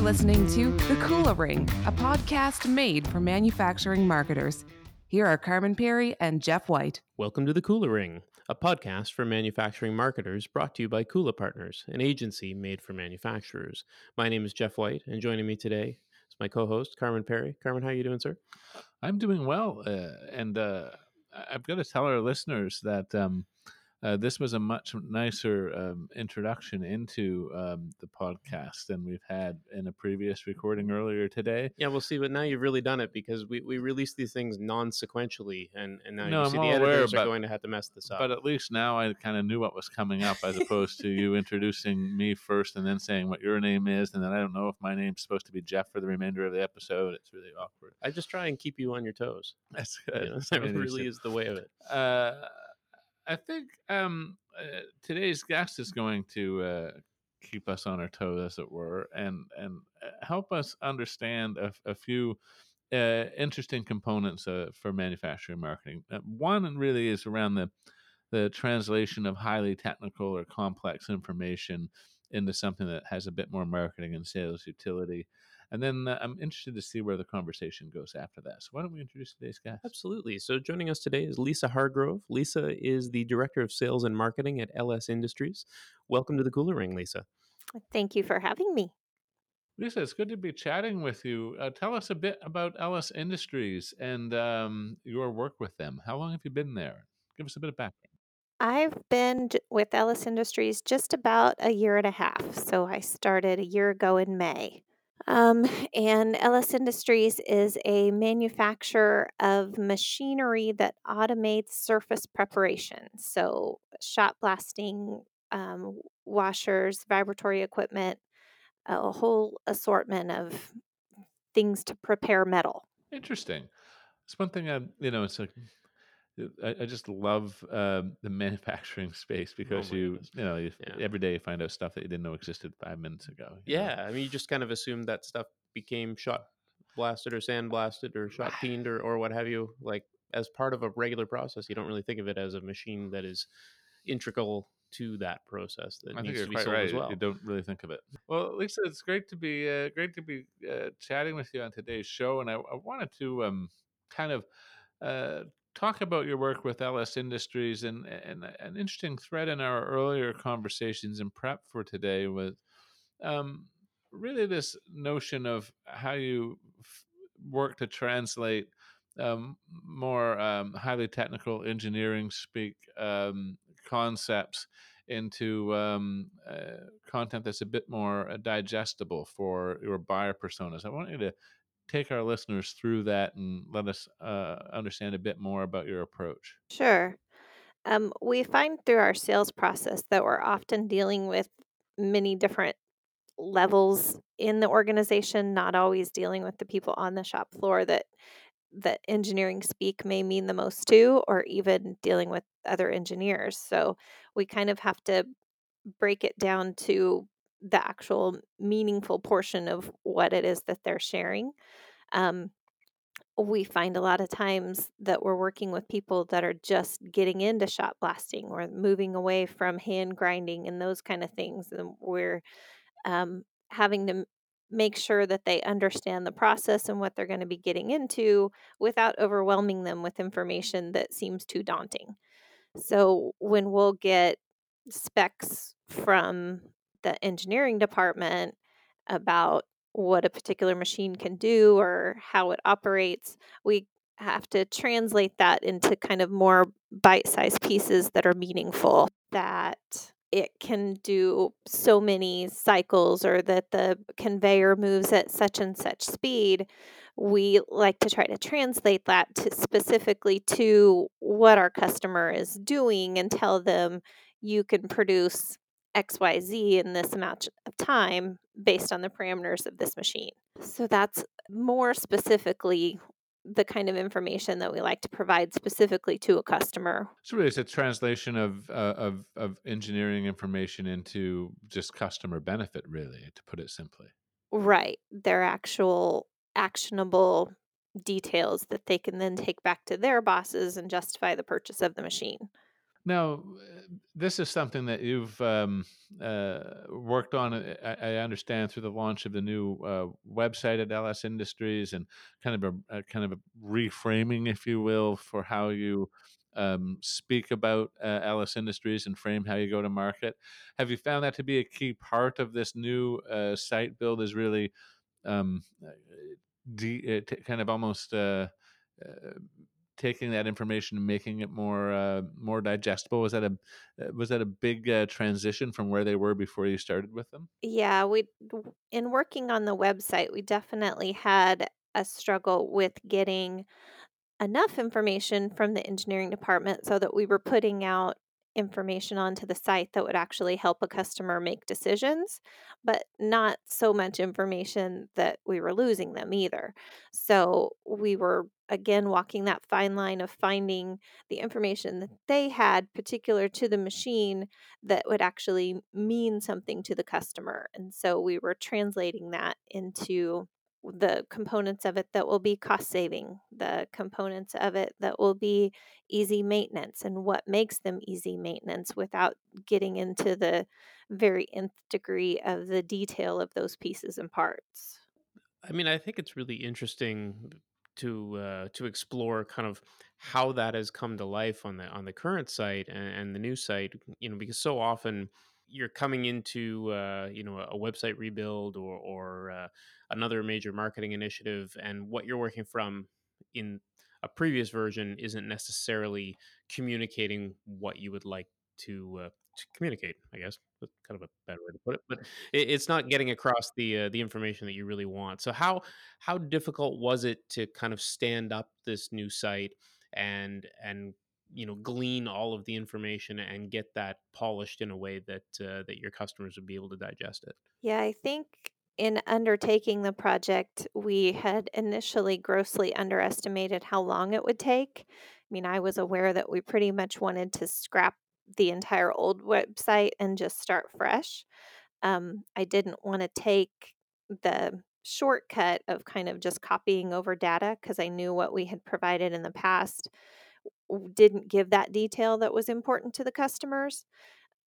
You're listening to The Kula Ring, a podcast made for manufacturing marketers. Here are Carmen Perry and Jeff White. Welcome to the Kula Ring, a podcast for manufacturing marketers brought to you by Kula Partners, an agency made for manufacturers. My name is Jeff White, and joining me today is my co-host Carmen Perry. Carmen, how are you doing, sir? I'm doing well, uh, and uh, I- I've got to tell our listeners that um, uh, this was a much nicer um, introduction into um, the podcast than we've had in a previous recording earlier today. Yeah, we'll see. But now you've really done it because we, we release these things non-sequentially, and, and now No, you I'm see the all aware, editors are going to have to mess this up. But at least now I kind of knew what was coming up, as opposed to you introducing me first and then saying what your name is, and then I don't know if my name's supposed to be Jeff for the remainder of the episode. It's really awkward. I just try and keep you on your toes. That's You good. know, that really is the way of it. Uh, I think um, uh, today's guest is going to uh, keep us on our toes, as it were, and and uh, help us understand a, a few uh, interesting components uh, for manufacturing marketing. Uh, one really is around the the translation of highly technical or complex information into something that has a bit more marketing and sales utility. And then uh, I'm interested to see where the conversation goes after that. So why don't we introduce today's guest? Absolutely. So joining us today is Lisa Hargrove. Lisa is the Director of Sales and Marketing at LS Industries. Welcome to the Kula Ring, Lisa. Thank you for having me. Lisa, it's good to be chatting with you. Uh, tell us a bit about LS Industries and um, your work with them. How long have you been there? Give us a bit of background. I've been with LS Industries just about a year and a half. So I started a year ago in May. Um, and LS Industries is a manufacturer of machinery that automates surface preparation. So shot blasting, um, washers, vibratory equipment, a whole assortment of things to prepare metal. Interesting. It's one thing I, you know, it's like I, I just love um, the manufacturing space because my you, goodness. you know, you, Yeah. every day you find out stuff that you didn't know existed five minutes ago. you know? Yeah, I mean, you just kind of assume that stuff became shot blasted or sand blasted or shot peened or, or what have you, like as part of a regular process. You don't really think of it as a machine that is integral to that process that I think needs you're to be quite sold right. as well. You don't really think of it. Well, Lisa, it's great to be uh, great to be uh, chatting with you on today's show, and I, I wanted to um, kind of uh, talk about your work with LS Industries, and, and an interesting thread in our earlier conversations in prep for today was um, really this notion of how you f- work to translate um, more um, highly technical engineering speak um, concepts into um, uh, content that's a bit more uh, digestible for your buyer personas. I want you to take our listeners through that and let us uh, understand a bit more about your approach. Sure. Um, we find through our sales process that we're often dealing with many different levels in the organization, not always dealing with the people on the shop floor that that engineering speak may mean the most to, or even dealing with other engineers. So we kind of have to break it down to the actual meaningful portion of what it is that they're sharing. Um, we find a lot of times that we're working with people that are just getting into shot blasting or moving away from hand grinding and those kind of things. And we're um, having to make sure that they understand the process and what they're going to be getting into without overwhelming them with information that seems too daunting. So when we'll get specs from the engineering department about what a particular machine can do or how it operates, we have to translate that into kind of more bite sized pieces that are meaningful, that it can do so many cycles or that the conveyor moves at such and such speed. We like to try to translate that to specifically to what our customer is doing and tell them you can produce XYZ in this amount of time based on the parameters of this machine. So that's more specifically the kind of information that we like to provide specifically to a customer. So really, it's a translation of uh, of of engineering information into just customer benefit, really, to put it simply. Right. Their actual actionable details that they can then take back to their bosses and justify the purchase of the machine. Now, uh, this is something that you've um, uh, worked on, uh, I, I understand, through the launch of the new uh, website at LS Industries and kind of a, a, kind of a reframing, if you will, for how you um, speak about uh, LS Industries and frame how you go to market. Have you found that to be a key part of this new uh, site build? Is really um, de- kind of almost taking that information and making it more uh, more digestible? Was that a uh, was that a big uh, transition from where they were before you started with them? Yeah, we in working on the website, we definitely had a struggle with getting enough information from the engineering department so that we were putting out information onto the site that would actually help a customer make decisions, but not so much information that we were losing them either. So we were again walking that fine line of finding the information that they had particular to the machine that would actually mean something to the customer. And so we were translating that into the components of it that will be cost saving, the components of it that will be easy maintenance, and what makes them easy maintenance without getting into the very nth degree of the detail of those pieces and parts. I mean, I think it's really interesting to uh, to explore kind of how that has come to life on the on the current site and, and the new site. You know, because so often you're coming into uh, you know a website rebuild or or uh, another major marketing initiative, and what you're working from in a previous version isn't necessarily communicating what you would like to uh, to communicate. I guess that's kind of a better way to put it, but it, it's not getting across the uh, the information that you really want. So how how difficult was it to kind of stand up this new site and and you know glean all of the information and get that polished in a way that uh, that your customers would be able to digest it Yeah, I think in undertaking the project, we had initially grossly underestimated how long it would take. I mean, I was aware that we pretty much wanted to scrap the entire old website and just start fresh. Um, I didn't want to take the shortcut of kind of just copying over data because I knew what we had provided in the past didn't give that detail that was important to the customers.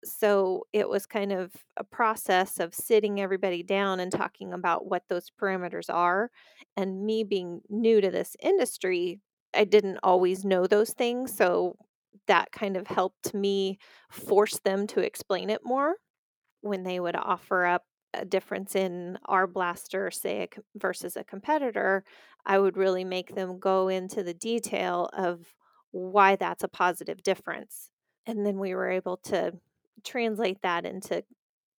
So it was kind of a process of sitting everybody down and talking about what those parameters are. And me being new to this industry, I didn't always know those things. So that kind of helped me force them to explain it more when they would offer up a difference in our blaster, say, versus a competitor. I would really make them go into the detail of why that's a positive difference. And then we were able to translate that into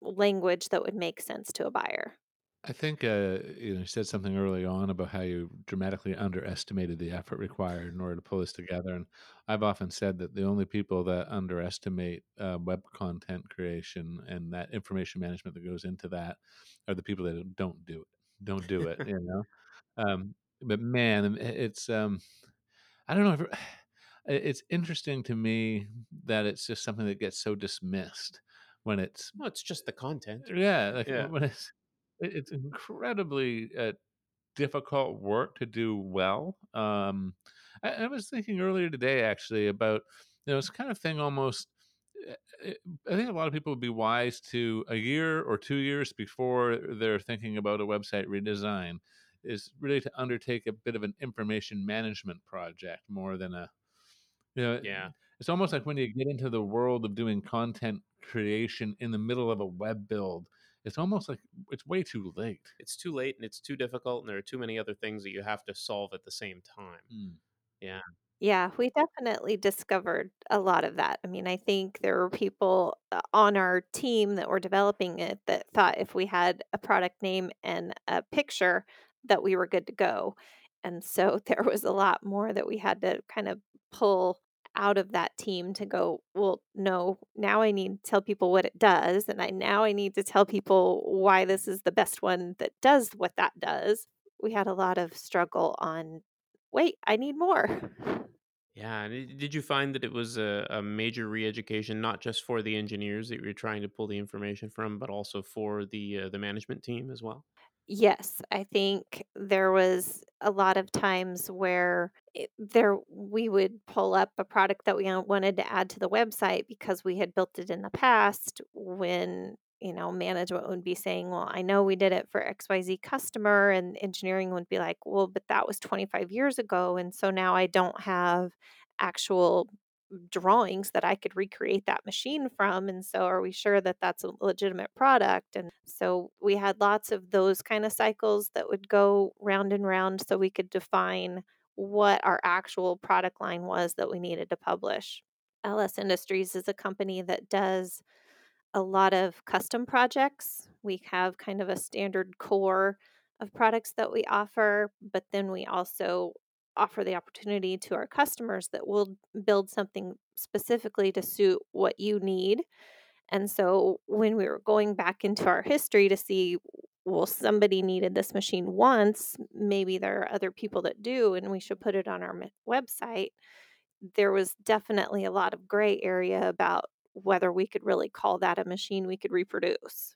language that would make sense to a buyer. I think uh, you know you said something early on about how you dramatically underestimated the effort required in order to pull this together, and I've often said that the only people that underestimate uh, web content creation and that information management that goes into that are the people that don't do it. Don't do it, you know. Um, but man, it's um, I don't know. If, it's interesting to me that it's just something that gets so dismissed when it's well it's just the content yeah, like yeah when it's it's incredibly uh, difficult work to do well. Um, I, I was thinking earlier today actually about you know this kind of thing almost. uh, uh, I think a lot of people would be wise to a year or two years before they're thinking about a website redesign is really to undertake a bit of an information management project more than a you know yeah it's almost like when you get into the world of doing content creation in the middle of a web build it's almost like it's way too late it's too late and it's too difficult and there are too many other things that you have to solve at the same time Mm. yeah Yeah, we definitely discovered a lot of that. I mean, I think there were people uh, on our team that were developing it that thought if we had a product name and a picture that we were good to go. And so there was a lot more that we had to kind of pull out of that team to go, well, no, now I need to tell people what it does and I now I need to tell people why this is the best one that does what that does. We had a lot of struggle on wait, I need more. Yeah, and did you find that it was a, a major re-education, not just for the engineers that you're trying to pull the information from, but also for the uh, the management team as well? Yes, I think there was a lot of times where there we would pull up a product that we uh, wanted to add to the website because we had built it in the past when you know management would be saying well i know we did it for xyz customer and engineering would be like well but that was 25 years ago and so now i don't have actual drawings that I could recreate that machine from. And so, are we sure that that's a legitimate product? And so, we had lots of those kind of cycles that would go round and round so we could define what our actual product line was that we needed to publish. LS Industries is a company that does a lot of custom projects. We have kind of a standard core of products that we offer, but then we also offer the opportunity to our customers that we'll build something specifically to suit what you need. And so when we were going back into our history to see, well, somebody needed this machine once, maybe there are other people that do, and we should put it on our website. There was definitely a lot of gray area about whether we could really call that a machine we could reproduce.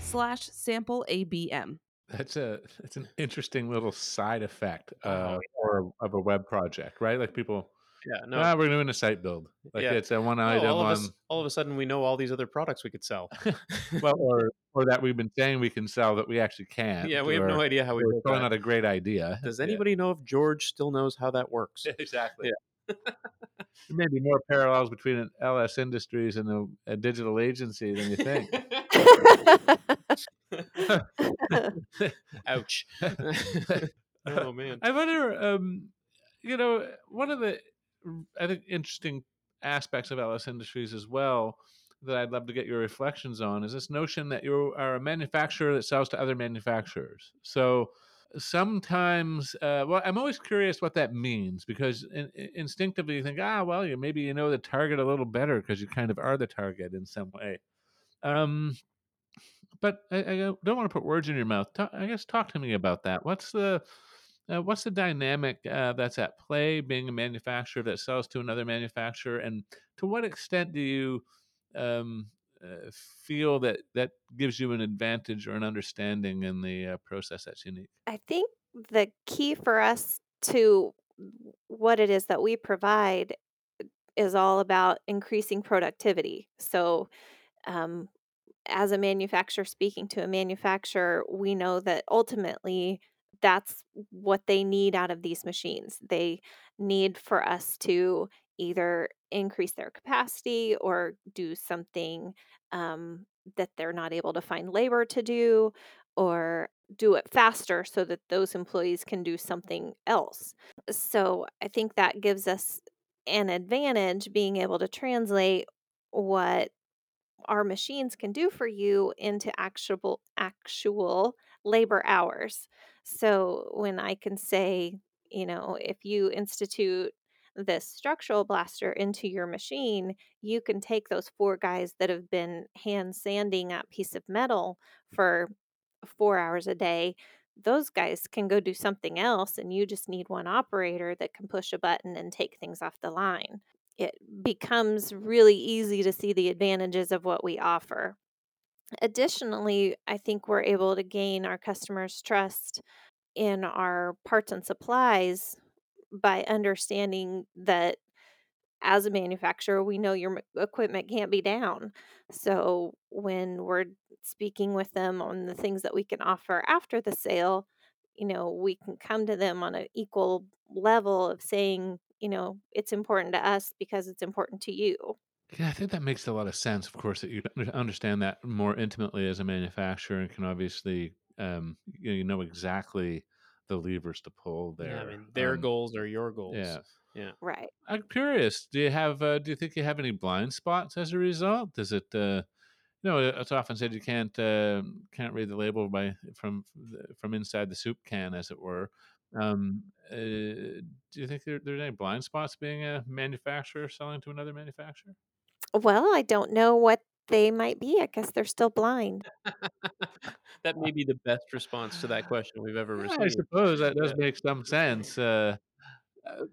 slash sample ABM. That's a that's an interesting little side effect uh, or of a web project, right? Like people, Yeah, no. ah, we're doing a site build. Like Yeah. it's a one no, item all, of on, us, all of a sudden, we know all these other products we could sell. well, or or that we've been saying we can sell that we actually can't. yeah, we have no idea how we we're throwing out a great idea. Does Yeah. anybody know if George still knows how that works? exactly. There may be more parallels between an LS Industries and a, a digital agency than you think. Ouch. oh man. I wonder, um, you know, one of the I think interesting aspects of LS Industries as well that I'd love to get your reflections on is this notion that you are a manufacturer that sells to other manufacturers. So sometimes, uh, well, I'm always curious what that means because in, in- instinctively you think, ah, well, you maybe you know the target a little better because you kind of are the target in some way. Um, but I, I don't want to put words in your mouth. I guess talk to me about that. What's the uh, what's the dynamic uh, that's at play being a manufacturer that sells to another manufacturer, and to what extent do you um, uh, feel that that gives you an advantage or an understanding in the uh, process that's unique? I think the key for us to what it is that we provide is all about increasing productivity. So, um, as a manufacturer speaking to a manufacturer, we know that ultimately that's what they need out of these machines. They need for us to either increase their capacity or do something um, that they're not able to find labor to do or do it faster so that those employees can do something else. So I think that gives us an advantage being able to translate what our machines can do for you into actual actual labor hours. So when I can say, you know, if you institute this structural blaster into your machine, you can take those four guys that have been hand sanding that piece of metal for 4 hours a day. Those guys can go do something else and you just need one operator that can push a button and take things off the line it becomes really easy to see the advantages of what we offer. Additionally, I think we're able to gain our customers' trust in our parts and supplies by understanding that as a manufacturer, we know your equipment can't be down. So when we're speaking with them on the things that we can offer after the sale, you know, we can come to them on an equal level of saying, you know, it's important to us because it's important to you. Yeah, I think that makes a lot of sense. Of course, that you understand that more intimately as a manufacturer and can obviously, um, you know, you know exactly the levers to pull there. Yeah, I mean, their Um, goals are your goals. Yeah. Yeah. Right. I'm curious. Do you have? Uh, do you think you have any blind spots as a result? Does it? Uh, you know, it's often said you can't uh, can't read the label by from from inside the soup can, as it were. Um, uh, do you think there, there's any blind spots being a manufacturer selling to another manufacturer? Well, I don't know what they might be. I guess they're still blind. that may be the best response to that question we've ever Yeah, I suppose that does make some sense. Uh, uh,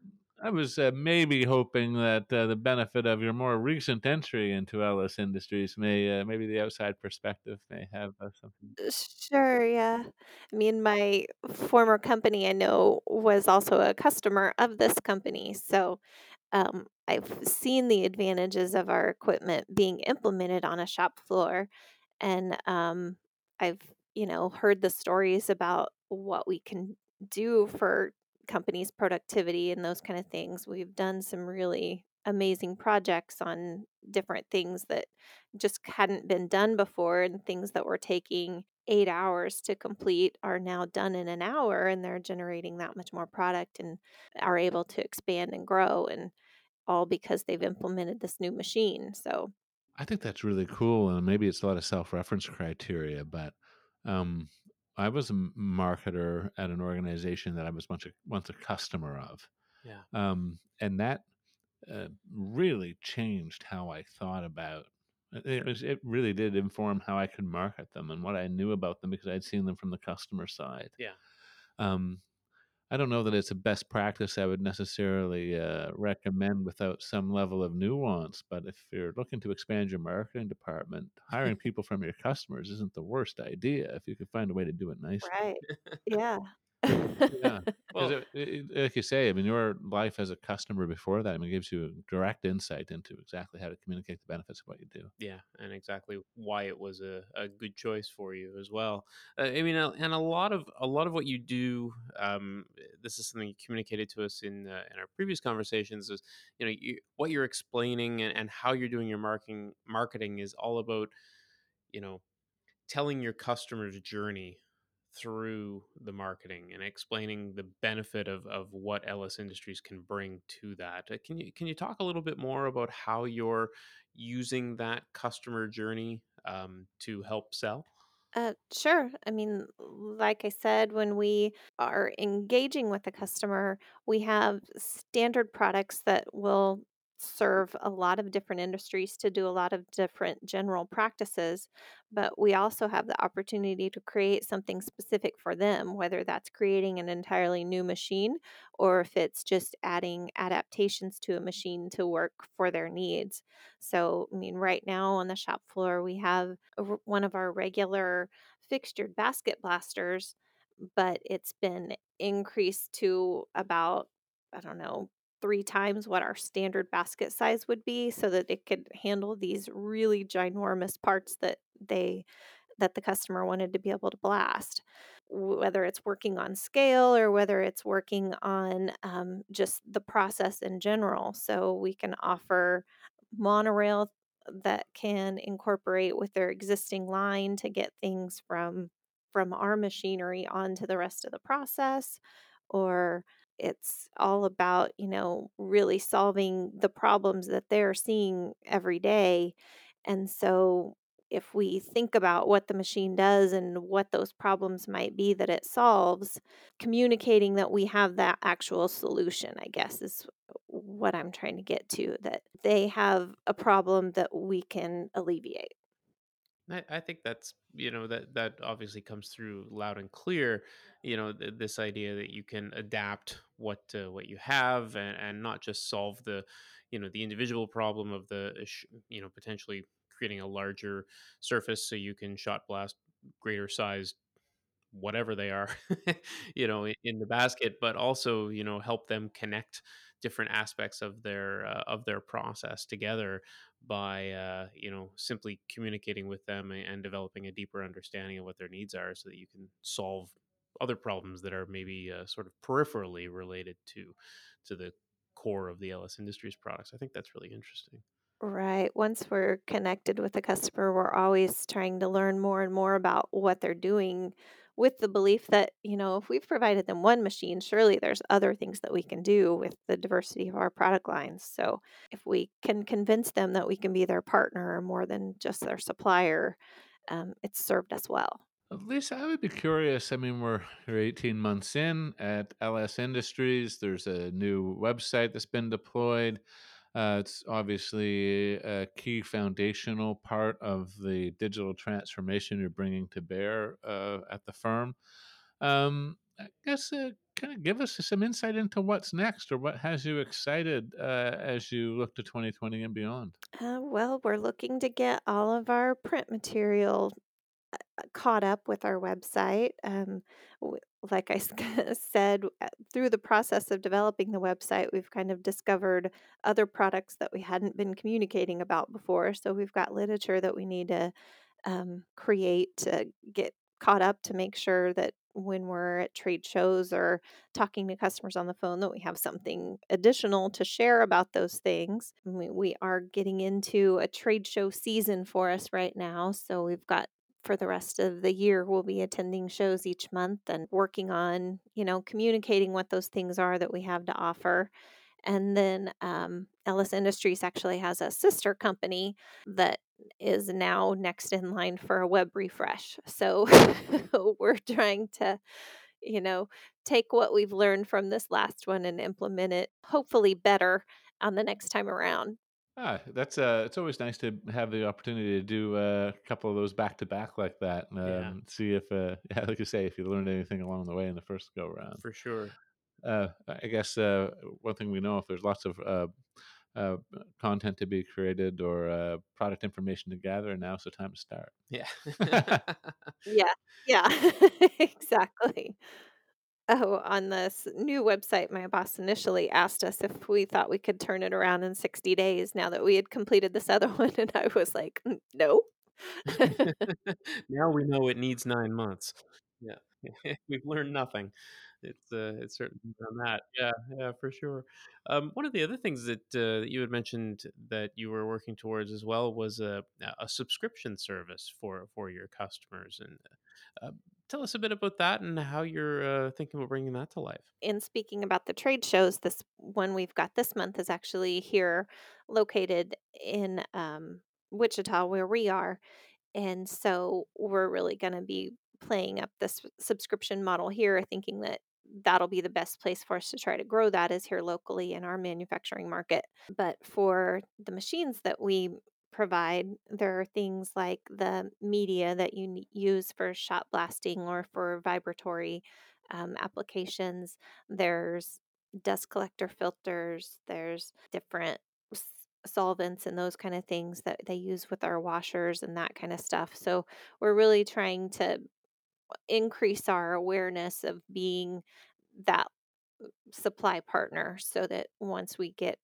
I was uh, maybe hoping that uh, the benefit of your more recent entry into LS Industries may, uh, maybe the outside perspective may have uh, something. Sure, yeah. I mean, my former company I know was also a customer of this company, so um, I've seen the advantages of our equipment being implemented on a shop floor, and um, I've you know heard the stories about what we can do for companies' productivity and those kind of things. We've done some really amazing projects on different things that just hadn't been done before, and things that were taking eight hours to complete are now done in an hour, and they're generating that much more product and are able to expand and grow and all because they've implemented this new machine. So, I think that's really cool, and maybe it's a lot of self-reference criteria, but um, I was a marketer at an organization that I was once a, once a customer of, Yeah. um, and that uh, really changed how I thought about. It, it was, it really did inform how I could market them and what I knew about them because I'd seen them from the customer side. Yeah. Um, I don't know that it's a best practice I would necessarily uh, recommend without some level of nuance. But if you're looking to expand your marketing department, hiring people from your customers isn't the worst idea if you could find a way to do it nicely. right. Yeah. Yeah, Well, like you say, I mean, your life as a customer before that, I mean, it gives you direct insight into exactly how to communicate the benefits of what you do. yeah, and exactly why it was a, a good choice for you as well. Uh, I mean, uh, and a lot of a lot of what you do, um, this is something you communicated to us in uh, in our previous conversations. Is you know you, what you're explaining and, and how you're doing your marketing marketing is all about you know telling your customer's journey through the marketing and explaining the benefit of, of what LS Industries can bring to that. Uh, Can you can you talk a little bit more about how you're using that customer journey um, to help sell? Uh, sure. I mean, like I said, when we are engaging with a customer, we have standard products that will serve a lot of different industries to do a lot of different general practices. But we also have the opportunity to create something specific for them, whether that's creating an entirely new machine or if it's just adding adaptations to a machine to work for their needs. So, I mean, right now on the shop floor, we have one of our regular fixtured basket blasters, but it's been increased to about, I don't know, three times what our standard basket size would be so that it could handle these really ginormous parts that they that the customer wanted to be able to blast. Whether it's working on scale or whether it's working on um, just the process in general. So we can offer monorail that can incorporate with their existing line to get things from from our machinery onto the rest of the process or it's all about you know really solving the problems that they're seeing every day and so if we think about what the machine does and what those problems might be that it solves communicating that we have that actual solution i guess is what I'm trying to get to that they have a problem that we can alleviate. I, I think that's you know that that obviously comes through loud and clear. You know th- this idea that you can adapt what uh, what you have and, and not just solve the you know the individual problem of the uh, you know potentially creating a larger surface so you can shot blast greater sized whatever they are you know in, in the basket but also you know help them connect different aspects of their uh, of their process together by uh, you know simply communicating with them and, developing a deeper understanding of what their needs are so that you can solve other problems that are maybe uh, sort of peripherally related to to the core of the LS Industries products. I think that's really interesting. Right. Once we're connected with the customer, we're always trying to learn more and more about what they're doing with the belief that, you know, if we've provided them one machine, surely there's other things that we can do with the diversity of our product lines. So if we can convince them that we can be their partner more than just their supplier, um, it's served us well. Lisa, I would be curious. I mean, we're, we're 18 months in at LS Industries. There's a new website that's been deployed. Uh, it's obviously a key foundational part of the digital transformation you're bringing to bear uh, at the firm. Um, I guess uh, kind of give us some insight into what's next or what has you excited uh, as you look to 2020 and beyond. Uh, well, we're looking to get all of our print material uh, caught up with our website. Um, like I said, uh, through the process of developing the website, we've kind of discovered other products that we hadn't been communicating about before. So we've got literature that we need to um, create to get caught up to make sure that when we're at trade shows or talking to customers on the phone that we have something additional to share about those things. We, we are getting into a trade show season for us right now, so we've got for the rest of the year we'll be attending shows each month and working on you know communicating what those things are that we have to offer. And then um, LS industries actually has a sister company that is now next in line for a web refresh. So we're trying to you know take what we've learned from this last one and implement it hopefully better on the next time around Ah, that's uh, it's always nice to have the opportunity to do uh, a couple of those back to back like that. Um, Yeah. See if, uh, yeah, like you say, if you learned anything along the way in the first go round. For sure. Uh, I guess uh, one thing we know if there's lots of uh, uh, content to be created or uh, product information to gather, now's the time to start. Yeah. yeah yeah exactly Oh, on this new website, my boss initially asked us if we thought we could turn it around in 60 days now that we had completed this other one. And I was like, no. now we know it needs nine months. Yeah, we've learned nothing. It's uh, it's certainly done that. Yeah, yeah, for sure. Um, one of the other things that uh, that you had mentioned that you were working towards as well was a a subscription service for for your customers, and uh, tell us a bit about that and how you're uh, thinking about bringing that to life. in speaking about the trade shows, this one we've got this month is actually here located in um, Wichita, where we are. And so we're really going to be playing up this subscription model here, thinking that that'll be the best place for us to try to grow that is here locally in our manufacturing market. But for the machines that we provide, there are things like the media that you use for shot blasting or for vibratory um, applications. There's dust collector filters, there's different solvents and those kind of things that they use with our washers and that kind of stuff. So we're really trying to increase our awareness of being that supply partner so that once we get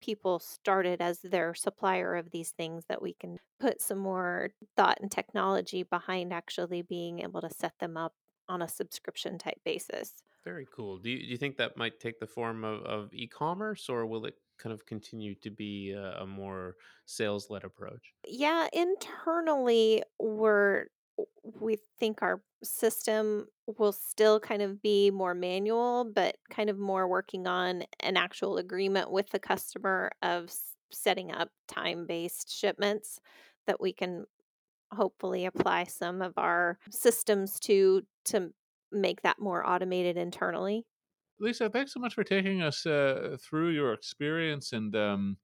people started as their supplier of these things that we can put some more thought and technology behind actually being able to set them up on a subscription type basis. Very cool. Do you, do you think that might take the form of, of e-commerce, or will it kind of continue to be a, a more sales-led approach? Yeah, internally we're we think our system will still kind of be more manual, but kind of more working on an actual agreement with the customer of setting up time-based shipments that we can hopefully apply some of our systems to to make that more automated internally. Lisa, thanks so much for taking us uh, through your experience and um,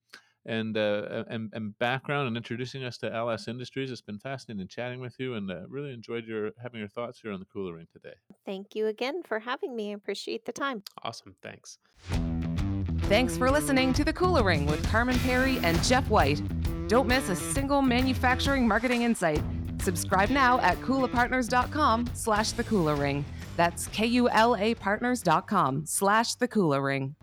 and, uh, and and background and introducing us to LS Industries. It's been fascinating chatting with you, and uh, really enjoyed your having your thoughts here on the Kula Ring today. Thank you again for having me. I appreciate the time. Awesome. Thanks. Thanks for listening to The Kula Ring with Carmen Perry and Jeff White. Don't miss a single manufacturing marketing insight. Subscribe now at kulapartners.com slash the kula ring. That's K-U-L-A partners.com slash the kula ring.